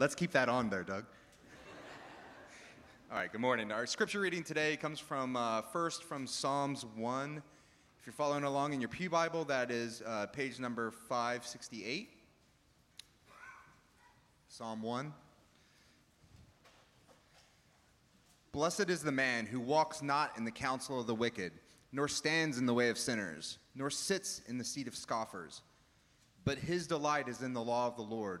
Let's keep that on there, Doug. All right, good morning. Our scripture reading today comes from uh, first from Psalms 1. If you're following along in your Pew Bible, that is uh, page number 568. Psalm 1. Blessed is the man who walks not in the counsel of the wicked, nor stands in the way of sinners, nor sits in the seat of scoffers. But his delight is in the law of the Lord,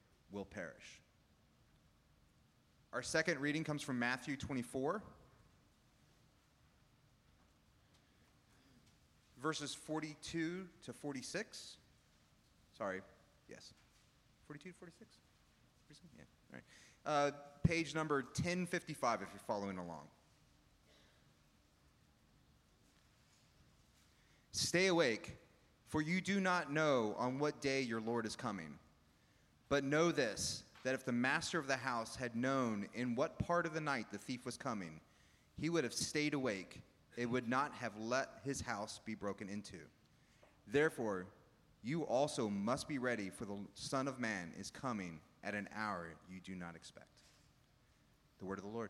will perish. Our second reading comes from Matthew 24, verses 42 to 46. Sorry, yes. 42 to 46? Yeah, all right. Uh, page number 1055 if you're following along. Stay awake, for you do not know on what day your Lord is coming. But know this that if the master of the house had known in what part of the night the thief was coming, he would have stayed awake. It would not have let his house be broken into. Therefore, you also must be ready, for the Son of Man is coming at an hour you do not expect. The word of the Lord.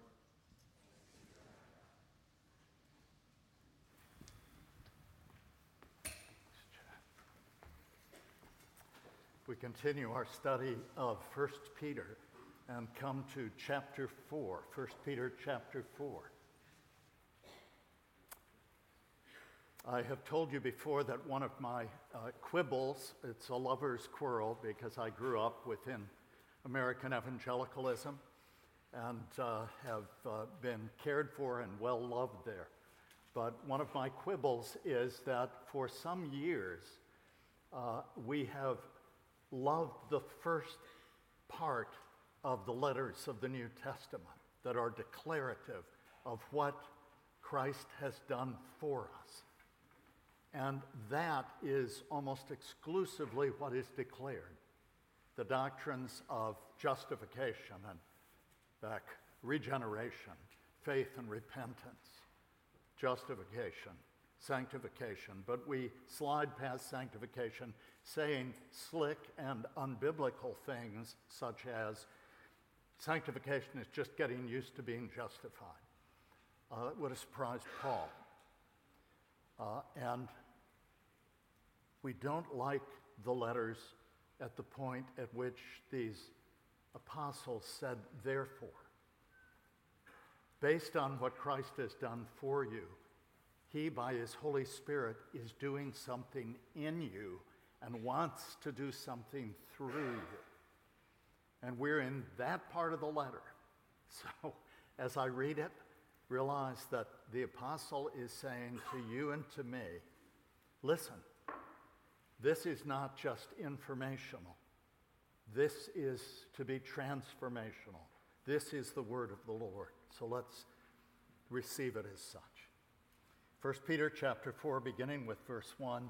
We continue our study of 1 Peter and come to chapter 4. 1 Peter chapter 4. I have told you before that one of my uh, quibbles, it's a lover's quarrel because I grew up within American evangelicalism and uh, have uh, been cared for and well loved there. But one of my quibbles is that for some years uh, we have loved the first part of the letters of the New Testament that are declarative of what Christ has done for us. And that is almost exclusively what is declared the doctrines of justification and back regeneration, faith and repentance, justification, sanctification. But we slide past sanctification saying slick and unbiblical things such as sanctification is just getting used to being justified. Uh, that would have surprised Paul. Uh, and we don't like the letters at the point at which these apostles said, therefore. Based on what Christ has done for you, he, by his Holy Spirit, is doing something in you and wants to do something through you. And we're in that part of the letter. So as I read it, realize that the apostle is saying to you and to me listen, this is not just informational, this is to be transformational. This is the word of the Lord. So let's receive it as such. 1 Peter chapter 4 beginning with verse 1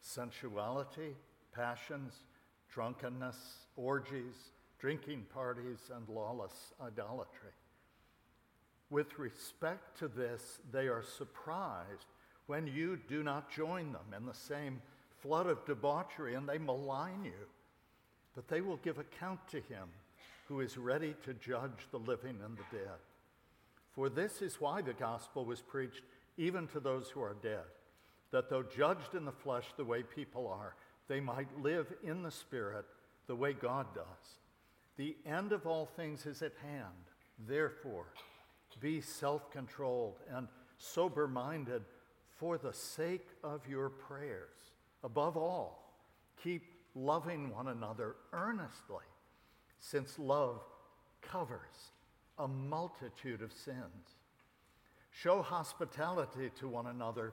sensuality, passions, drunkenness, orgies, drinking parties, and lawless idolatry. With respect to this, they are surprised when you do not join them in the same flood of debauchery and they malign you. But they will give account to him who is ready to judge the living and the dead. For this is why the gospel was preached even to those who are dead that though judged in the flesh the way people are, they might live in the Spirit the way God does. The end of all things is at hand. Therefore, be self controlled and sober minded for the sake of your prayers. Above all, keep loving one another earnestly, since love covers a multitude of sins. Show hospitality to one another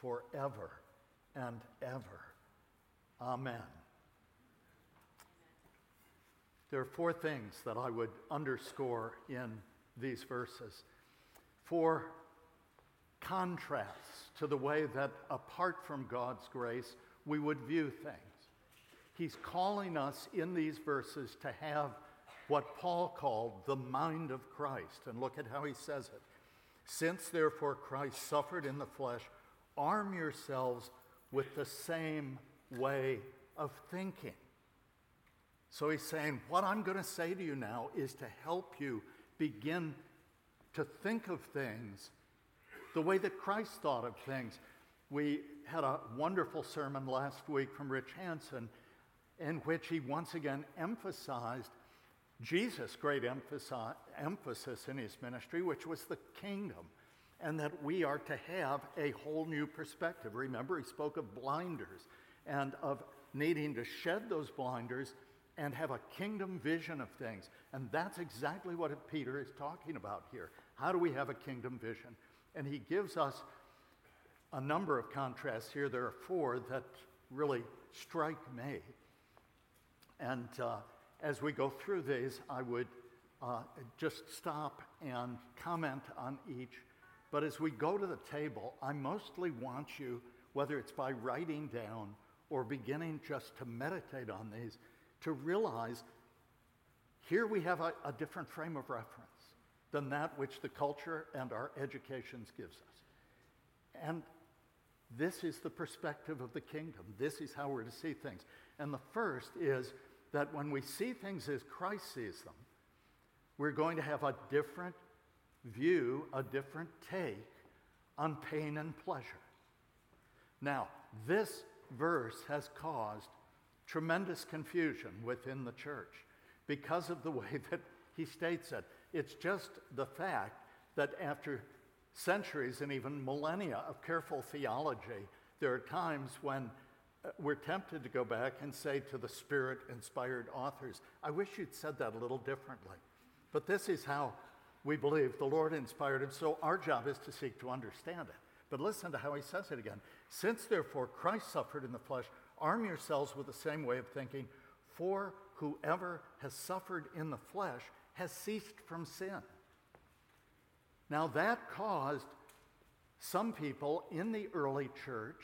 forever and ever. Amen. There are four things that I would underscore in these verses. Four contrasts to the way that apart from God's grace, we would view things. He's calling us in these verses to have what Paul called the mind of Christ. And look at how he says it. Since therefore Christ suffered in the flesh, arm yourselves with the same way of thinking. So he's saying, What I'm going to say to you now is to help you begin to think of things the way that Christ thought of things. We had a wonderful sermon last week from Rich Hanson in which he once again emphasized Jesus' great emphasis in his ministry, which was the kingdom, and that we are to have a whole new perspective. Remember, he spoke of blinders and of needing to shed those blinders and have a kingdom vision of things. And that's exactly what Peter is talking about here. How do we have a kingdom vision? And he gives us a number of contrasts here. There are four that really strike me. And uh, as we go through these, I would uh, just stop and comment on each. But as we go to the table, I mostly want you, whether it's by writing down or beginning just to meditate on these, to realize here we have a, a different frame of reference than that which the culture and our educations gives us. And this is the perspective of the kingdom. This is how we're to see things. And the first is that when we see things as Christ sees them, we're going to have a different view, a different take on pain and pleasure. Now, this verse has caused tremendous confusion within the church because of the way that he states it. It's just the fact that after centuries and even millennia of careful theology, there are times when uh, we're tempted to go back and say to the spirit inspired authors, I wish you'd said that a little differently. But this is how we believe the Lord inspired him, so our job is to seek to understand it. But listen to how he says it again. Since therefore Christ suffered in the flesh, arm yourselves with the same way of thinking, for whoever has suffered in the flesh has ceased from sin. Now that caused some people in the early church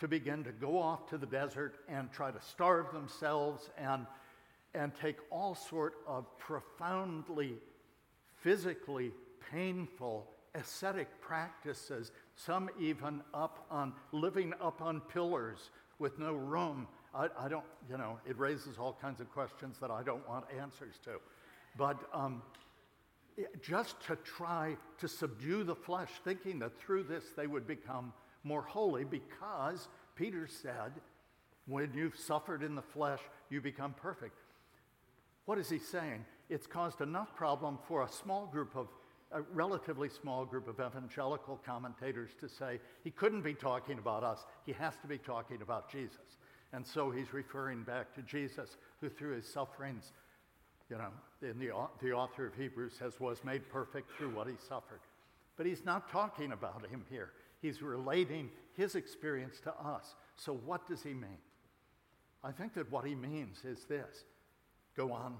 to begin to go off to the desert and try to starve themselves and, and take all sort of profoundly physically painful ascetic practices, some even up on living up on pillars with no room. I, I don't, you know, it raises all kinds of questions that I don't want answers to. But um, just to try to subdue the flesh, thinking that through this they would become more holy, because Peter said, when you've suffered in the flesh, you become perfect. What is he saying? It's caused enough problem for a small group of a relatively small group of evangelical commentators to say he couldn't be talking about us. He has to be talking about Jesus. And so he's referring back to Jesus, who through his sufferings, you know, in the, the author of Hebrews says, was made perfect through what he suffered. But he's not talking about him here. He's relating his experience to us. So what does he mean? I think that what he means is this go on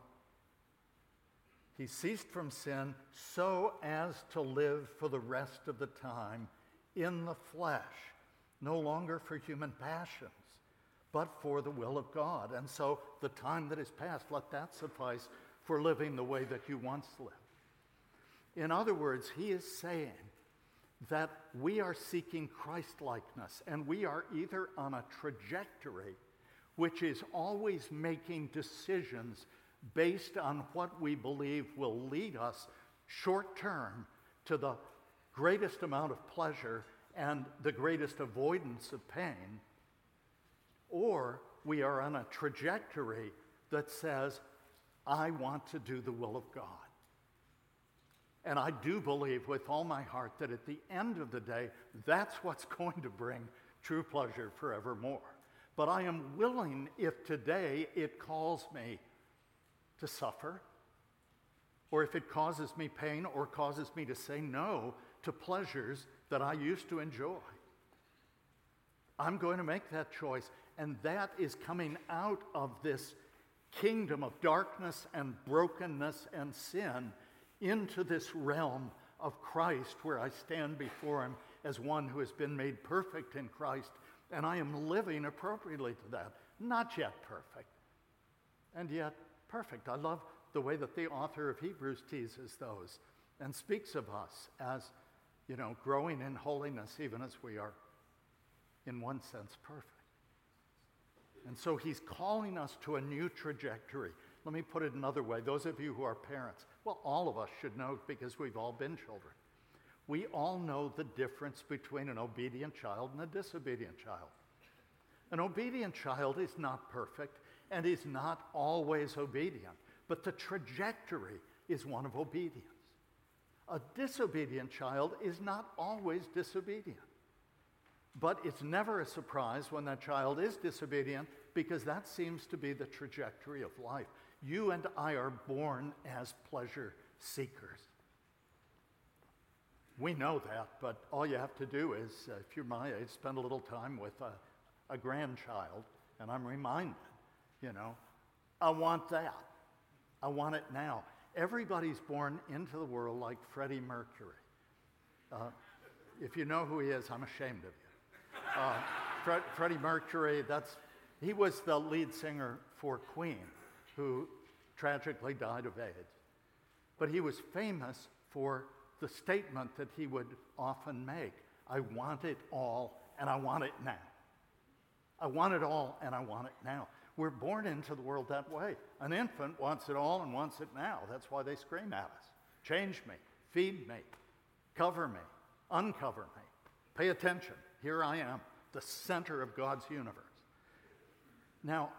he ceased from sin so as to live for the rest of the time in the flesh, no longer for human passions, but for the will of God. And so the time that is past, let that suffice for living the way that you once lived. In other words, he is saying that we are seeking Christlikeness and we are either on a trajectory which is always making decisions based on what we believe will lead us short term to the greatest amount of pleasure and the greatest avoidance of pain, or we are on a trajectory that says, I want to do the will of God. And I do believe with all my heart that at the end of the day, that's what's going to bring true pleasure forevermore. But I am willing if today it calls me to suffer, or if it causes me pain or causes me to say no to pleasures that I used to enjoy. I'm going to make that choice, and that is coming out of this kingdom of darkness and brokenness and sin into this realm of Christ where I stand before Him as one who has been made perfect in Christ, and I am living appropriately to that. Not yet perfect, and yet perfect. I love the way that the author of Hebrews teases those and speaks of us as, you know, growing in holiness even as we are, in one sense, perfect. And so he's calling us to a new trajectory. Let me put it another way. Those of you who are parents, well, all of us should know because we've all been children. We all know the difference between an obedient child and a disobedient child. An obedient child is not perfect and is not always obedient, but the trajectory is one of obedience. A disobedient child is not always disobedient. But it's never a surprise when that child is disobedient because that seems to be the trajectory of life. You and I are born as pleasure seekers. We know that, but all you have to do is, uh, if you're my age, spend a little time with a, a grandchild, and I'm reminded, you know, I want that. I want it now. Everybody's born into the world like Freddie Mercury. Uh, if you know who he is, I'm ashamed of you. Uh, Fred, Freddie Mercury, that's, he was the lead singer for Queen, who tragically died of AIDS. But he was famous for the statement that he would often make I want it all and I want it now. I want it all and I want it now. We're born into the world that way. An infant wants it all and wants it now. That's why they scream at us change me, feed me, cover me, uncover me, pay attention. Here I am, the center of God's universe. Now,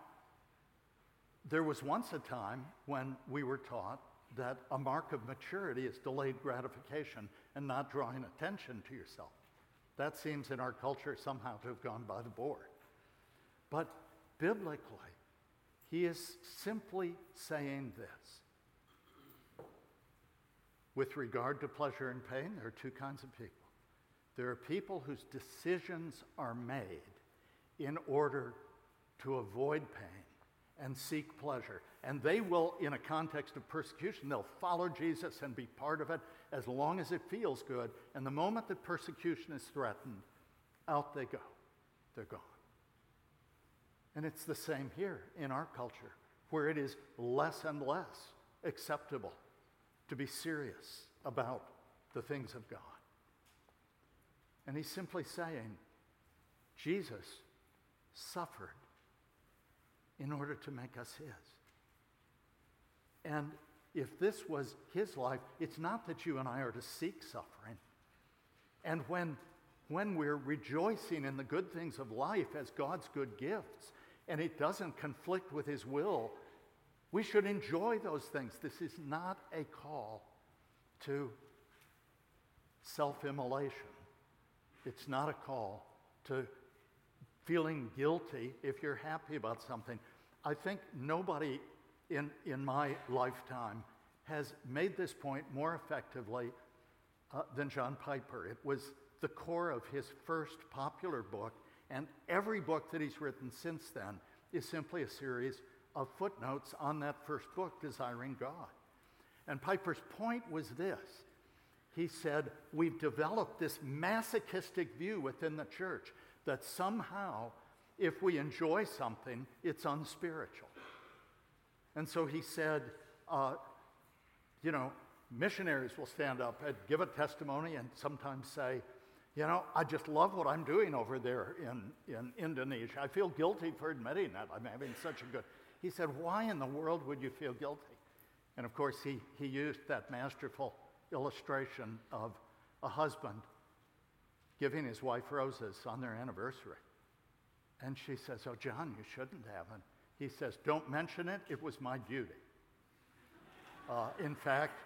there was once a time when we were taught that a mark of maturity is delayed gratification and not drawing attention to yourself. That seems in our culture somehow to have gone by the board. But biblically, he is simply saying this. With regard to pleasure and pain, there are two kinds of people. There are people whose decisions are made in order to avoid pain and seek pleasure. And they will, in a context of persecution, they'll follow Jesus and be part of it as long as it feels good. And the moment that persecution is threatened, out they go. They're gone. And it's the same here in our culture, where it is less and less acceptable to be serious about the things of God. And he's simply saying, Jesus suffered in order to make us his. And if this was his life, it's not that you and I are to seek suffering. And when, when we're rejoicing in the good things of life as God's good gifts, and it doesn't conflict with his will, we should enjoy those things. This is not a call to self immolation. It's not a call to feeling guilty if you're happy about something. I think nobody in, in my lifetime has made this point more effectively uh, than John Piper. It was the core of his first popular book, and every book that he's written since then is simply a series of footnotes on that first book, Desiring God. And Piper's point was this he said, We've developed this masochistic view within the church that somehow, if we enjoy something, it's unspiritual. And so he said, uh, you know, missionaries will stand up and give a testimony and sometimes say, you know, I just love what I'm doing over there in, in Indonesia. I feel guilty for admitting that. I'm having such a good. He said, Why in the world would you feel guilty? And of course, he, he used that masterful illustration of a husband giving his wife roses on their anniversary. And she says, Oh, John, you shouldn't have. And he says, Don't mention it. It was my duty. Uh, in fact,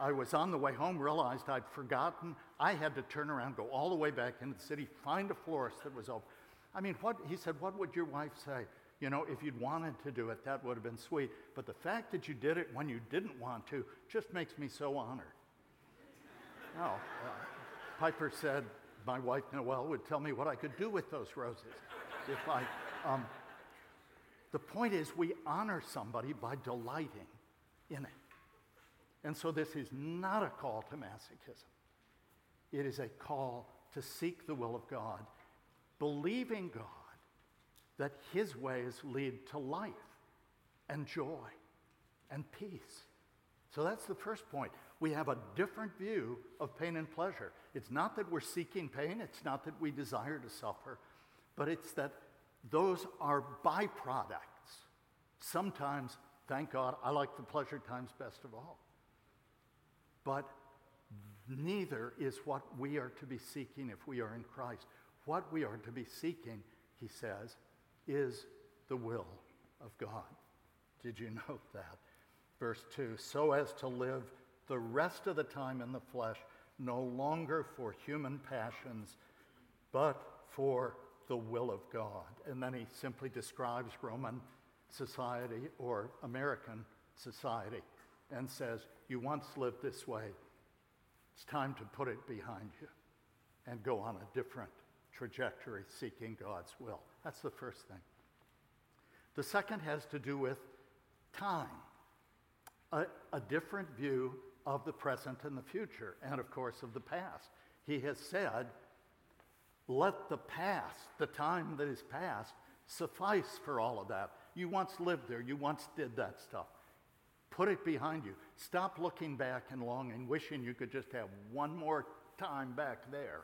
I was on the way home, realized I'd forgotten. I had to turn around, go all the way back into the city, find a florist that was open. I mean, what, he said, what would your wife say? You know, if you'd wanted to do it, that would have been sweet. But the fact that you did it when you didn't want to just makes me so honored. no, uh, Piper said my wife Noël would tell me what I could do with those roses if I. Um, the point is, we honor somebody by delighting in it. And so this is not a call to masochism. It is a call to seek the will of God, believing God that his ways lead to life and joy and peace. So that's the first point. We have a different view of pain and pleasure. It's not that we're seeking pain, it's not that we desire to suffer, but it's that those are byproducts. Sometimes, thank God, I like the pleasure times best of all. But neither is what we are to be seeking if we are in Christ. What we are to be seeking, he says, is the will of God. Did you note that? Verse 2 so as to live the rest of the time in the flesh, no longer for human passions, but for the will of God. And then he simply describes Roman society or American society and says, You once lived this way. It's time to put it behind you and go on a different trajectory seeking God's will. That's the first thing. The second has to do with time, a, a different view of the present and the future, and of course of the past. He has said, let the past, the time that is past, suffice for all of that. You once lived there, you once did that stuff. Put it behind you. Stop looking back and longing, wishing you could just have one more time back there.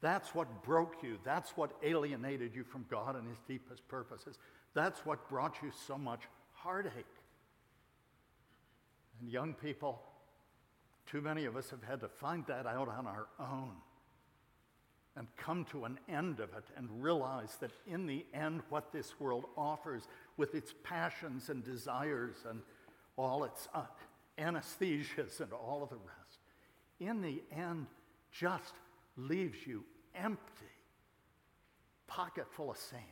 That's what broke you. That's what alienated you from God and His deepest purposes. That's what brought you so much heartache. And young people, too many of us have had to find that out on our own and come to an end of it and realize that in the end, what this world offers with its passions and desires and all its uh, anesthesias and all of the rest, in the end, just leaves you empty, pocket full of sand.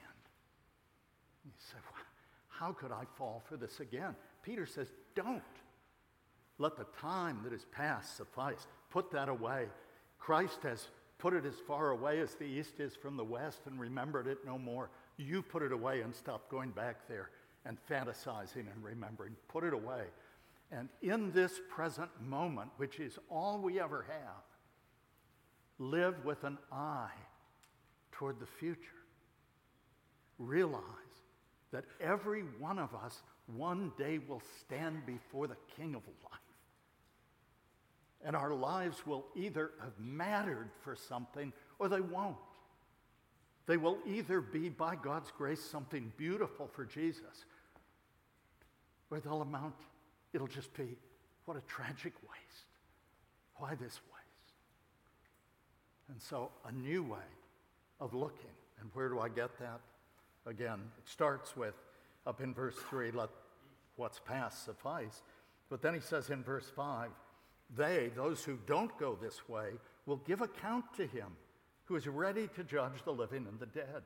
You say, well, How could I fall for this again? Peter says, Don't. Let the time that is past suffice. Put that away. Christ has put it as far away as the east is from the west and remembered it no more. You put it away and stop going back there and fantasizing and remembering. Put it away. And in this present moment, which is all we ever have, live with an eye toward the future. Realize that every one of us one day will stand before the King of life. And our lives will either have mattered for something or they won't. They will either be, by God's grace, something beautiful for Jesus, or they'll amount, it'll just be, what a tragic waste. Why this waste? And so, a new way of looking. And where do I get that? Again, it starts with, up in verse 3, let what's past suffice. But then he says in verse 5, they, those who don't go this way, will give account to him who is ready to judge the living and the dead.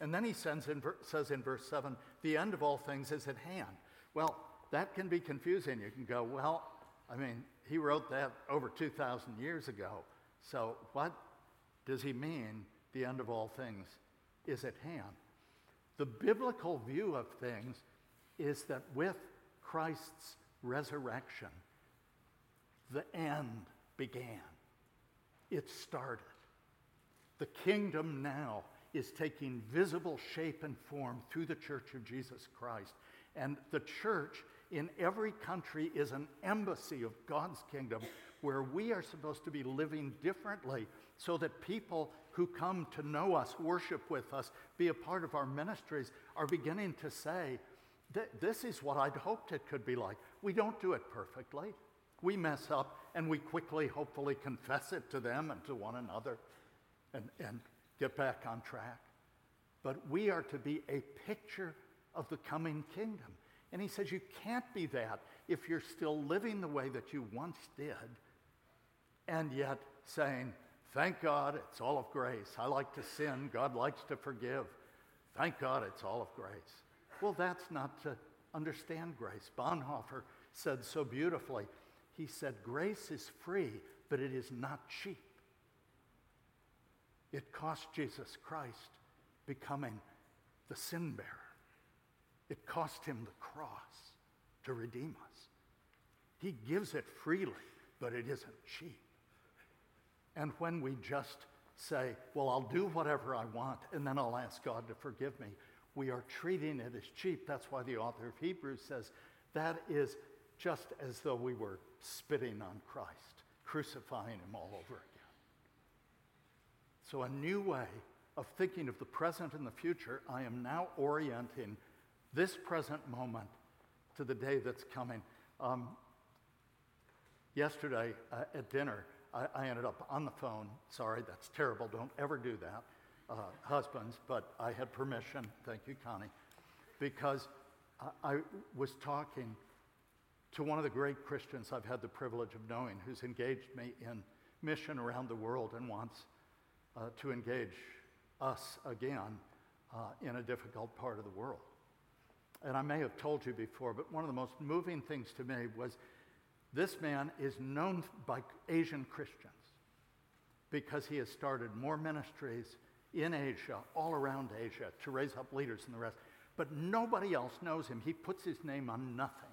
And then he in, says in verse 7, the end of all things is at hand. Well, that can be confusing. You can go, well, I mean, he wrote that over 2,000 years ago. So what does he mean the end of all things is at hand? The biblical view of things is that with Christ's resurrection, the end began. It started. The kingdom now is taking visible shape and form through the church of Jesus Christ. And the church in every country is an embassy of God's kingdom where we are supposed to be living differently so that people who come to know us, worship with us, be a part of our ministries are beginning to say, This is what I'd hoped it could be like. We don't do it perfectly. We mess up and we quickly, hopefully, confess it to them and to one another and, and get back on track. But we are to be a picture of the coming kingdom. And he says you can't be that if you're still living the way that you once did and yet saying, Thank God it's all of grace. I like to sin. God likes to forgive. Thank God it's all of grace. Well, that's not to understand grace. Bonhoeffer said so beautifully. He said, Grace is free, but it is not cheap. It cost Jesus Christ becoming the sin bearer. It cost him the cross to redeem us. He gives it freely, but it isn't cheap. And when we just say, well, I'll do whatever I want and then I'll ask God to forgive me, we are treating it as cheap. That's why the author of Hebrews says that is just as though we were spitting on Christ, crucifying him all over again. So, a new way of thinking of the present and the future, I am now orienting this present moment to the day that's coming. Um, yesterday uh, at dinner, I, I, ended up on the phone. Sorry, that's terrible. Don't ever do that, uh, husbands. But I had permission. Thank you, Connie, because I, I was talking to one of the great Christians I've had the privilege of knowing, who's engaged me in mission around the world and wants uh, to engage us again uh, in a difficult part of the world. And I may have told you before, but one of the most moving things to me was this man is known by Asian Christians because he has started more ministries in Asia, all around Asia, to raise up leaders and the rest. But nobody else knows him. He puts his name on nothing.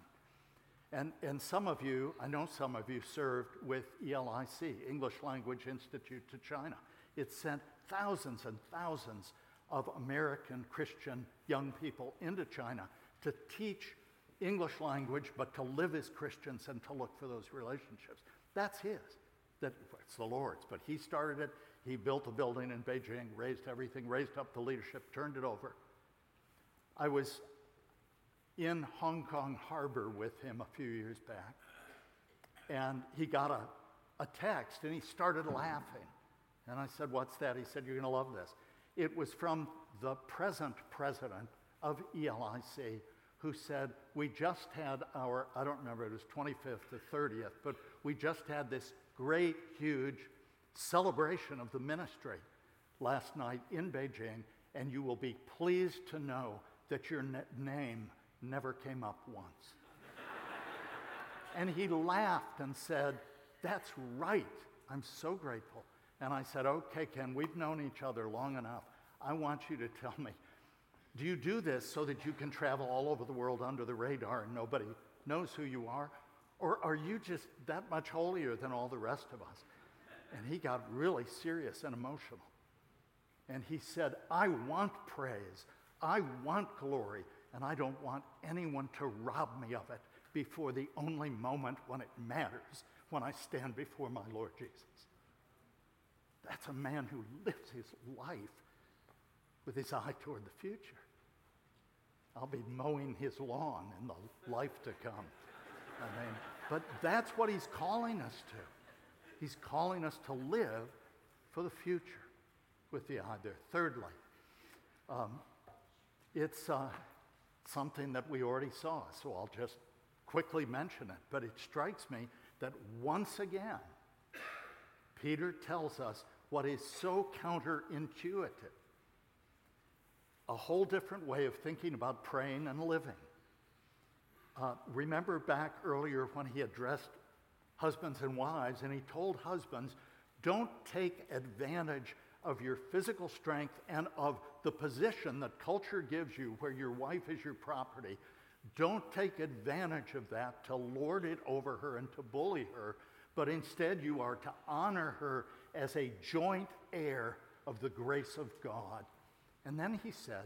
And, and some of you, I know some of you served with ELIC, English Language Institute to China. It sent thousands and thousands of American Christian young people into China to teach English language, but to live as Christians and to look for those relationships. That's his. That, it's the Lord's, but he started it. He built a building in Beijing, raised everything, raised up the leadership, turned it over. I was in Hong Kong Harbor with him a few years back, and he got a, a text and he started laughing. And I said, What's that? He said, You're going to love this. It was from the present president of ELIC who said, We just had our, I don't remember, it was 25th to 30th, but we just had this great, huge celebration of the ministry last night in Beijing, and you will be pleased to know that your name never came up once. and he laughed and said, That's right. I'm so grateful. And I said, Okay, Ken, we've known each other long enough. I want you to tell me do you do this so that you can travel all over the world under the radar and nobody knows who you are? Or are you just that much holier than all the rest of us? And he got really serious and emotional. And he said, I want praise, I want glory, and I don't want anyone to rob me of it before the only moment when it matters, when I stand before my Lord Jesus. That's a man who lives his life with his eye toward the future. I'll be mowing his lawn in the life to come. I mean, but that's what he's calling us to. He's calling us to live for the future with the eye there. Thirdly, um, it's uh, something that we already saw, so I'll just quickly mention it. But it strikes me that once again, Peter tells us what is so counterintuitive a whole different way of thinking about praying and living. Uh, remember back earlier when he addressed husbands and wives, and he told husbands, don't take advantage of your physical strength and of the position that culture gives you, where your wife is your property. Don't take advantage of that to lord it over her and to bully her, but instead you are to honor her as a joint heir of the grace of God. And then he said,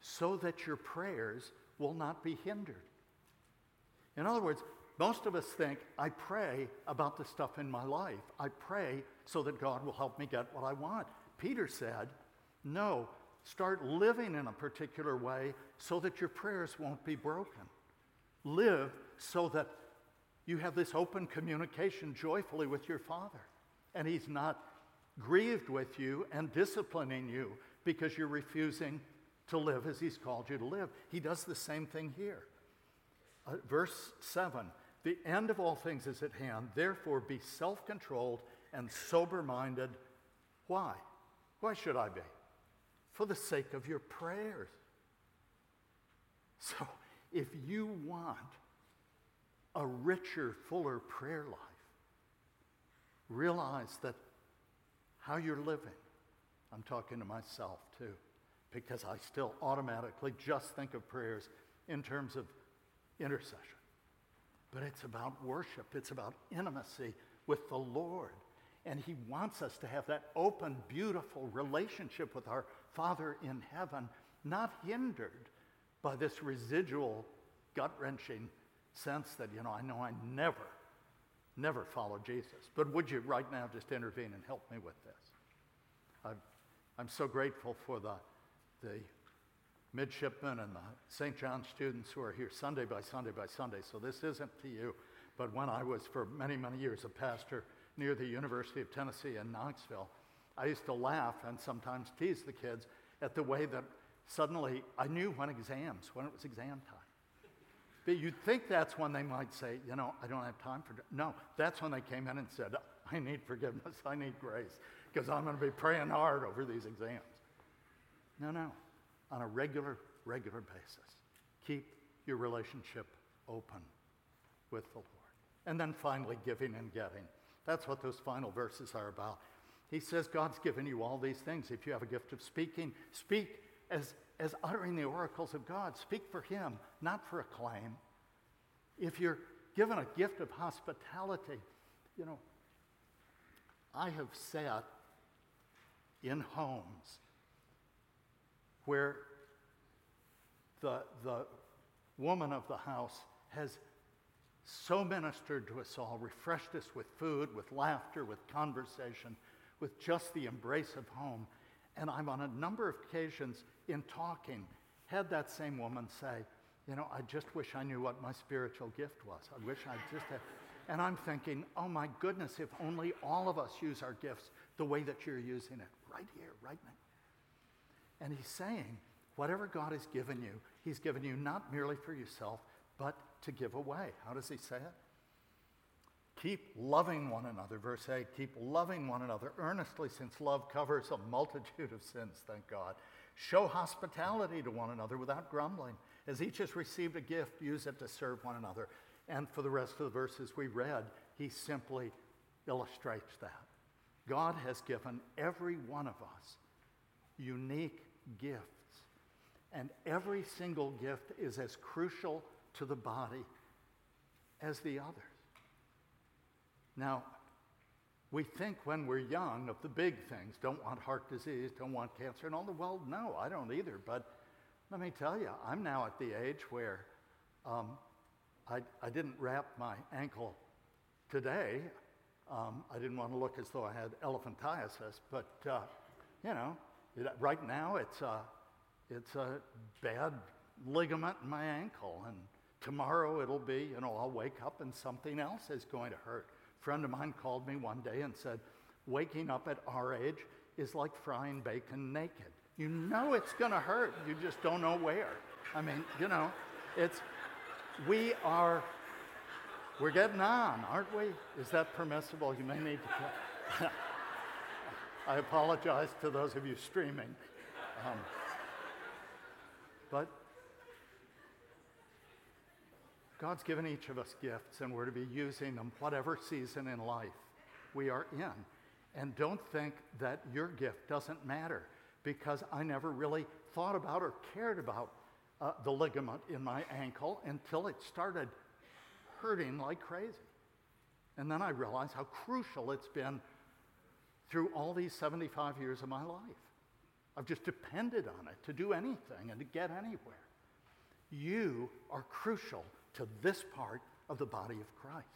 so that your prayers will not be hindered. In other words, most of us think, I pray about the stuff in my life. I pray so that God will help me get what I want. Peter said, No, start living in a particular way so that your prayers won't be broken. Live so that you have this open communication joyfully with your Father. And He's not grieved with you and disciplining you because you're refusing to live as He's called you to live. He does the same thing here. Uh, verse 7 The end of all things is at hand. Therefore, be self controlled and sober minded. Why? Why should I be? For the sake of your prayers. So, if you want a richer, fuller prayer life, realize that how you're living, I'm talking to myself too, because I still automatically just think of prayers in terms of intercession. But it's about worship, it's about intimacy with the Lord. And He wants us to have that open, beautiful relationship with our Father in heaven, not hindered by this residual, gut wrenching sense that, you know, I know I never, never follow Jesus. But would you right now just intervene and help me with this? I'm, I'm so grateful for the, the midshipmen and the St. John students who are here Sunday by Sunday by Sunday. So this isn't to you, but when I was for many, many years a pastor near the University of Tennessee in Knoxville, I used to laugh and sometimes tease the kids at the way that suddenly I knew when exams, when it was exam time. But you'd think that's when they might say, you know, I don't have time for. No, that's when they came in and said, I need forgiveness, I need grace, because I'm going to be praying hard over these exams. No, no on a regular, regular basis. Keep your relationship open with the Lord. And then finally, giving and getting. That's what those final verses are about. He says, God's given you all these things. If you have a gift of speaking, speak as, as uttering the oracles of God. Speak for Him, not for acclaim. If you're given a gift of hospitality, you know, I have sat in homes where the, the woman of the house has so ministered to us all, refreshed us with food, with laughter, with conversation, with just the embrace of home. And I'm on a number of occasions in talking had that same woman say, you know, I just wish I knew what my spiritual gift was. I wish I just had. And I'm thinking, oh my goodness, if only all of us use our gifts the way that you're using it, right here, right now. And he's saying, whatever God has given you, he's given you not merely for yourself, but to give away. How does he say it? Keep loving one another, verse 8. Keep loving one another earnestly, since love covers a multitude of sins, thank God. Show hospitality to one another without grumbling. As each has received a gift, use it to serve one another. And for the rest of the verses we read, he simply illustrates that. God has given every one of us unique gifts. And every single gift is as crucial to the body as the others. Now, we think when we're young of the big things don't want heart disease, don't want cancer, and all the well, no, I don't either. But let me tell you, I'm now at the age where um, I, I didn't wrap my ankle today. Um, I didn't want to look as though I had elephantiasis, but uh, you know, it, right now, it's a, it's a bad ligament in my ankle, and tomorrow it'll be, you know, I'll wake up and something else is going to hurt. Friend of mine called me one day and said, waking up at our age is like frying bacon naked. You know it's going to hurt, you just don't know where. I mean, you know, it's, we are, we're getting on, aren't we? Is that permissible? You may need to. I apologize to those of you streaming. Um, but God's given each of us gifts, and we're to be using them whatever season in life we are in. And don't think that your gift doesn't matter, because I never really thought about or cared about uh, the ligament in my ankle until it started hurting like crazy. And then I realized how crucial it's been through all these 75 years of my life. I've just depended on it to do anything and to get anywhere. You are crucial to this part of the body of Christ.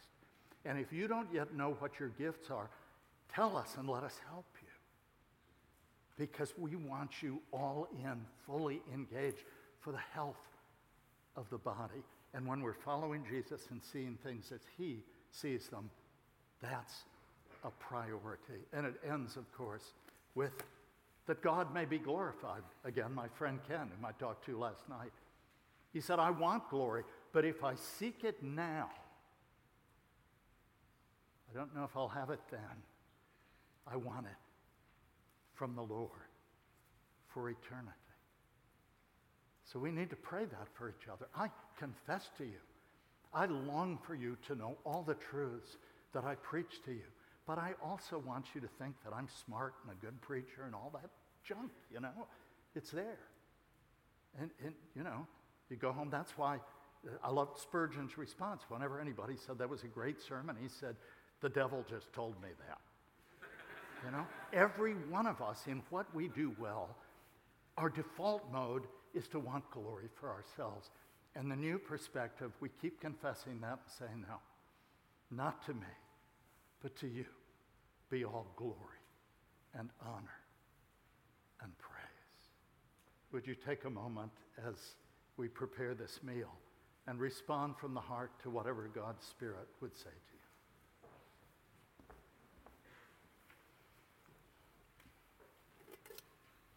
And if you don't yet know what your gifts are, tell us and let us help you. Because we want you all in, fully engaged for the health of the body. And when we're following Jesus and seeing things as He sees them, that's a priority. And it ends, of course, with that God may be glorified. Again, my friend Ken, whom I talked to last night, he said, I want glory, but if I seek it now, I don't know if I'll have it then. I want it from the Lord for eternity. So we need to pray that for each other. I confess to you, I long for you to know all the truths that I preach to you. But I also want you to think that I'm smart and a good preacher and all that junk, you know? It's there. And, and you know, you go home. That's why I loved Spurgeon's response. Whenever anybody said that was a great sermon, he said, The devil just told me that. You know, every one of us in what we do well, our default mode is to want glory for ourselves. And the new perspective, we keep confessing that and saying, No, not to me, but to you be all glory and honor and praise. Would you take a moment as we prepare this meal and respond from the heart to whatever God's Spirit would say to you?